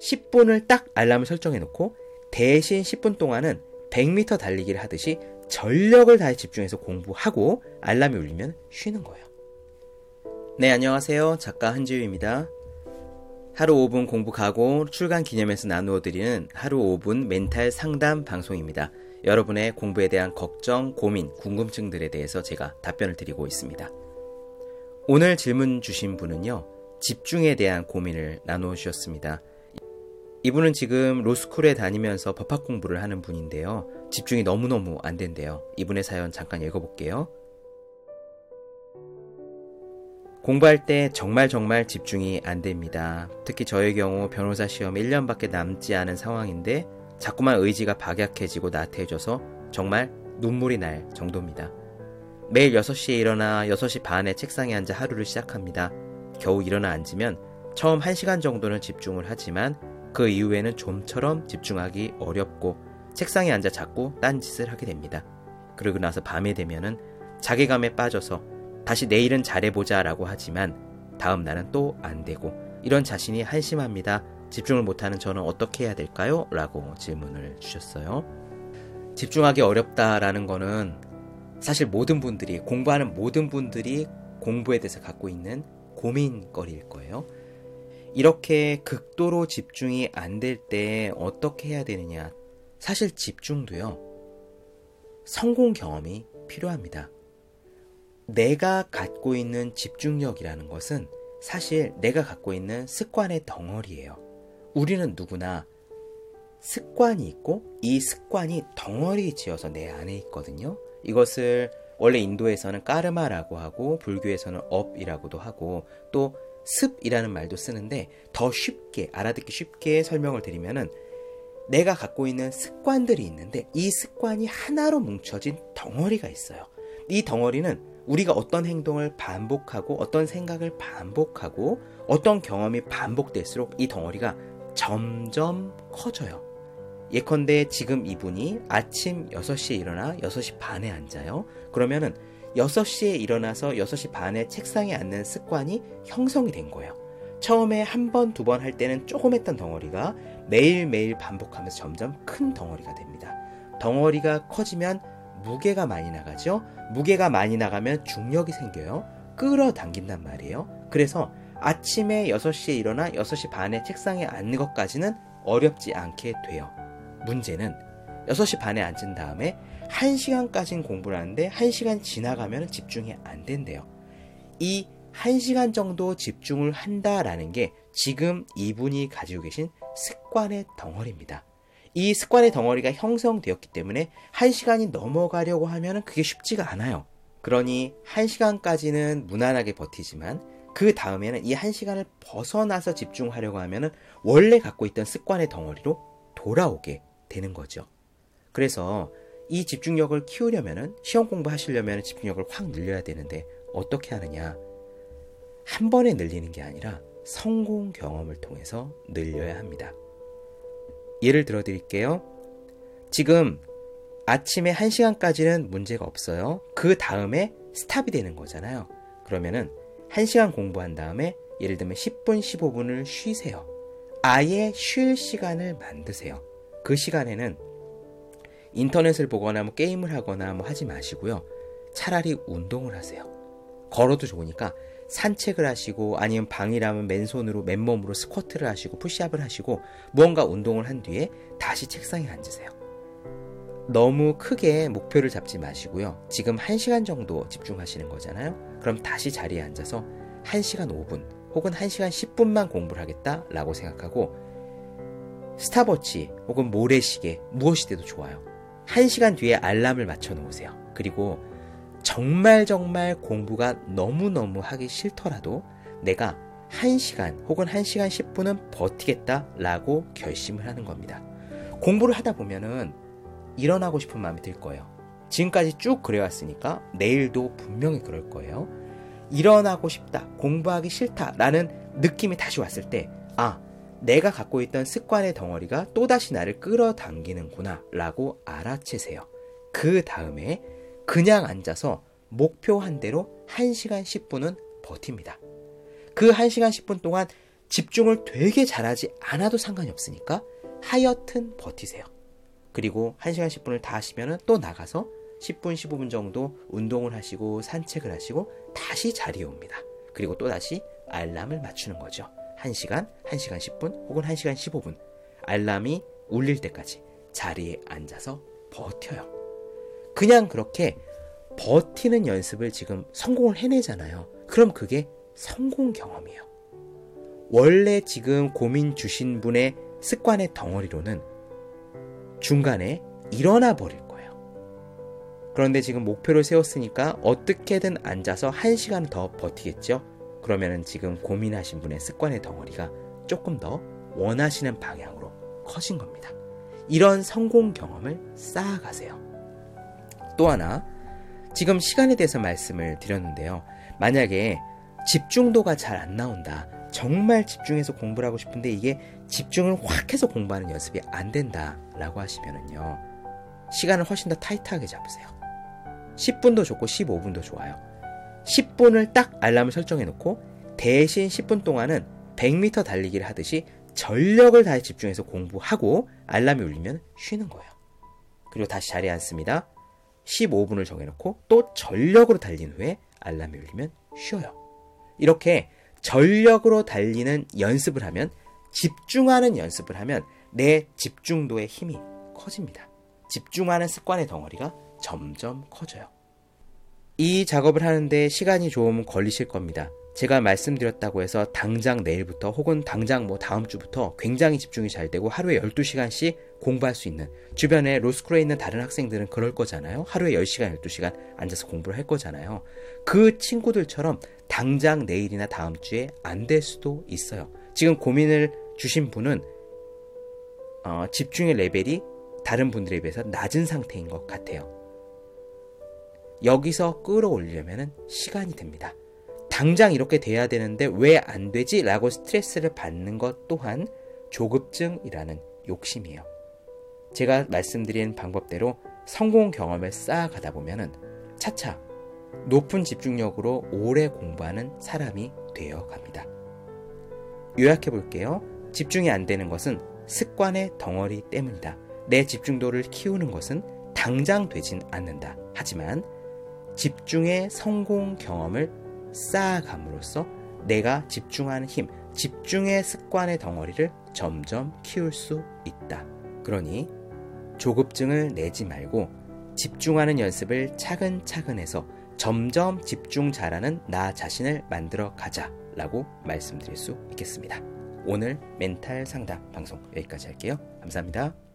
10분을 딱 알람을 설정해 놓고 대신 10분 동안은 100m 달리기를 하듯이 전력을 다해 집중해서 공부하고 알람이 울리면 쉬는 거예요. 네, 안녕하세요. 작가 한지우입니다. 하루 5분 공부 가고 출간 기념해서 나누어 드리는 하루 5분 멘탈 상담 방송입니다. 여러분의 공부에 대한 걱정, 고민, 궁금증들에 대해서 제가 답변을 드리고 있습니다. 오늘 질문 주신 분은요, 집중에 대한 고민을 나누어 주셨습니다. 이분은 지금 로스쿨에 다니면서 법학 공부를 하는 분인데요. 집중이 너무너무 안 된대요. 이분의 사연 잠깐 읽어볼게요. 공부할 때 정말 정말 집중이 안 됩니다. 특히 저의 경우 변호사 시험 1년밖에 남지 않은 상황인데 자꾸만 의지가 박약해지고 나태해져서 정말 눈물이 날 정도입니다. 매일 6시에 일어나 6시 반에 책상에 앉아 하루를 시작합니다. 겨우 일어나 앉으면 처음 1시간 정도는 집중을 하지만 그 이후에는 좀처럼 집중하기 어렵고 책상에 앉아 자꾸 딴짓을 하게 됩니다. 그러고 나서 밤에 되면은 자괴감에 빠져서 다시 내일은 잘해보자 라고 하지만 다음 날은 또 안 되고 이런 자신이 한심합니다. 집중을 못하는 저는 어떻게 해야 될까요? 라고 질문을 주셨어요. 집중하기 어렵다라는 거는 사실 모든 분들이, 공부하는 모든 분들이 공부에 대해서 갖고 있는 고민거리일 거예요. 이렇게 극도로 집중이 안 될 때 어떻게 해야 되느냐. 사실 집중도요, 성공 경험이 필요합니다. 내가 갖고 있는 집중력이라는 것은 사실 내가 갖고 있는 습관의 덩어리예요. 우리는 누구나 습관이 있고 이 습관이 덩어리 지어서 내 안에 있거든요. 이것을 원래 인도에서는 카르마라고 하고 불교에서는 업이라고도 하고 또 습이라는 말도 쓰는데 더 쉽게 알아듣기 쉽게 설명을 드리면은 내가 갖고 있는 습관들이 있는데 이 습관이 하나로 뭉쳐진 덩어리가 있어요. 이 덩어리는 우리가 어떤 행동을 반복하고 어떤 생각을 반복하고 어떤 경험이 반복될수록 이 덩어리가 점점 커져요. 예컨대 지금 이분이 아침 6시에 일어나 6시 반에 앉아요. 그러면은 6시에 일어나서 6시 반에 책상에 앉는 습관이 형성이 된 거예요. 처음에 한 번, 두 번 할 때는 조금 했던 덩어리가 매일매일 반복하면서 점점 큰 덩어리가 됩니다. 덩어리가 커지면 무게가 많이 나가죠? 무게가 많이 나가면 중력이 생겨요. 끌어당긴단 말이에요. 그래서 아침에 6시에 일어나 6시 반에 책상에 앉는 것까지는 어렵지 않게 돼요. 문제는 6시 반에 앉은 다음에 1시간까지는 공부를 하는데 1시간 지나가면 집중이 안 된대요. 이 1시간 정도 집중을 한다라는 게 지금 이분이 가지고 계신 습관의 덩어리입니다. 이 습관의 덩어리가 형성되었기 때문에 1시간이 넘어가려고 하면 그게 쉽지가 않아요. 그러니 1시간까지는 무난하게 버티지만 그 다음에는 이 1시간을 벗어나서 집중하려고 하면 원래 갖고 있던 습관의 덩어리로 돌아오게 되는 거죠. 그래서 이 집중력을 키우려면 시험 공부하시려면 집중력을 확 늘려야 되는데 어떻게 하느냐? 한 번에 늘리는 게 아니라 성공 경험을 통해서 늘려야 합니다. 예를 들어 드릴게요. 지금 아침에 1시간까지는 문제가 없어요. 그 다음에 스탑이 되는 거잖아요. 그러면은 1시간 공부한 다음에 예를 들면 10분, 15분을 쉬세요. 아예 쉴 시간을 만드세요. 그 시간에는 인터넷을 보거나 뭐 게임을 하거나 뭐 하지 마시고요. 차라리 운동을 하세요. 걸어도 좋으니까 산책을 하시고 아니면 방이라면 맨손으로 맨몸으로 스쿼트를 하시고 푸시업을 하시고 무언가 운동을 한 뒤에 다시 책상에 앉으세요. 너무 크게 목표를 잡지 마시고요. 지금 1시간 정도 집중하시는 거잖아요. 그럼 다시 자리에 앉아서 1시간 5분 혹은 1시간 10분만 공부를 하겠다라고 생각하고 스타버치 혹은 모래시계 무엇이 돼도 좋아요. 1시간 뒤에 알람을 맞춰 놓으세요. 그리고 정말 정말 공부가 너무너무 하기 싫더라도 내가 1시간 혹은 1시간 10분은 버티겠다라고 결심을 하는 겁니다. 공부를 하다 보면은 일어나고 싶은 마음이 들 거예요. 지금까지 쭉 그래왔으니까 내일도 분명히 그럴 거예요. 일어나고 싶다, 공부하기 싫다라는 느낌이 다시 왔을 때, 아, 내가 갖고 있던 습관의 덩어리가 또다시 나를 끌어당기는구나 라고 알아채세요. 그 다음에 그냥 앉아서 목표 한 대로 1시간 10분은 버팁니다. 그 1시간 10분 동안 집중을 되게 잘하지 않아도 상관이 없으니까 하여튼 버티세요. 그리고 1시간 10분을 다 하시면 또 나가서 10분, 15분 정도 운동을 하시고 산책을 하시고 다시 자리에 옵니다. 그리고 또 다시 알람을 맞추는 거죠. 1시간, 1시간 10분 혹은 1시간 15분. 알람이 울릴 때까지 자리에 앉아서 버텨요. 그냥 그렇게 버티는 연습을 지금 성공을 해내잖아요. 그럼 그게 성공 경험이에요. 원래 지금 고민 주신 분의 습관의 덩어리로는 중간에 일어나 버릴 거예요. 그런데 지금 목표를 세웠으니까 어떻게든 앉아서 한 시간 더 버티겠죠? 그러면은 지금 고민하신 분의 습관의 덩어리가 조금 더 원하시는 방향으로 커진 겁니다. 이런 성공 경험을 쌓아가세요. 또 하나, 지금 시간에 대해서 말씀을 드렸는데요. 만약에 집중도가 잘 안 나온다. 정말 집중해서 공부를 하고 싶은데 이게 집중을 확 해서 공부하는 연습이 안 된다라고 하시면은요. 시간을 훨씬 더 타이트하게 잡으세요. 10분도 좋고 15분도 좋아요. 10분을 딱 알람을 설정해 놓고 대신 10분 동안은 100m 달리기를 하듯이 전력을 다해 집중해서 공부하고 알람이 울리면 쉬는 거예요. 그리고 다시 자리에 앉습니다. 15분을 정해놓고 또 전력으로 달린 후에 알람이 울리면 쉬어요. 이렇게 전력으로 달리는 연습을 하면 집중하는 연습을 하면 내 집중도의 힘이 커집니다. 집중하는 습관의 덩어리가 점점 커져요. 이 작업을 하는데 시간이 좀 걸리실 겁니다. 제가 말씀드렸다고 해서 당장 내일부터 혹은 당장 뭐 다음 주부터 굉장히 집중이 잘 되고 하루에 12시간씩 공부할 수 있는 주변에 로스쿨에 있는 다른 학생들은 그럴 거잖아요. 하루에 10시간, 12시간 앉아서 공부를 할 거잖아요. 그 친구들처럼 당장 내일이나 다음 주에 안 될 수도 있어요. 지금 고민을 주신 분은 어, 집중의 레벨이 다른 분들에 비해서 낮은 상태인 것 같아요. 여기서 끌어올리려면 시간이 됩니다. 당장 이렇게 돼야 되는데 왜 안 되지? 라고 스트레스를 받는 것 또한 조급증이라는 욕심이에요. 제가 말씀드린 방법대로 성공 경험을 쌓아가다 보면은 차차 높은 집중력으로 오래 공부하는 사람이 되어 갑니다. 요약해 볼게요. 집중이 안 되는 것은 습관의 덩어리 때문이다. 내 집중도를 키우는 것은 당장 되진 않는다. 하지만 집중의 성공 경험을 쌓아감으로써 내가 집중하는 힘, 집중의 습관의 덩어리를 점점 키울 수 있다. 그러니 조급증을 내지 말고 집중하는 연습을 차근차근 해서 점점 집중 잘하는 나 자신을 만들어 가자 라고 말씀드릴 수 있겠습니다. 오늘 멘탈 상담 방송 여기까지 할게요. 감사합니다.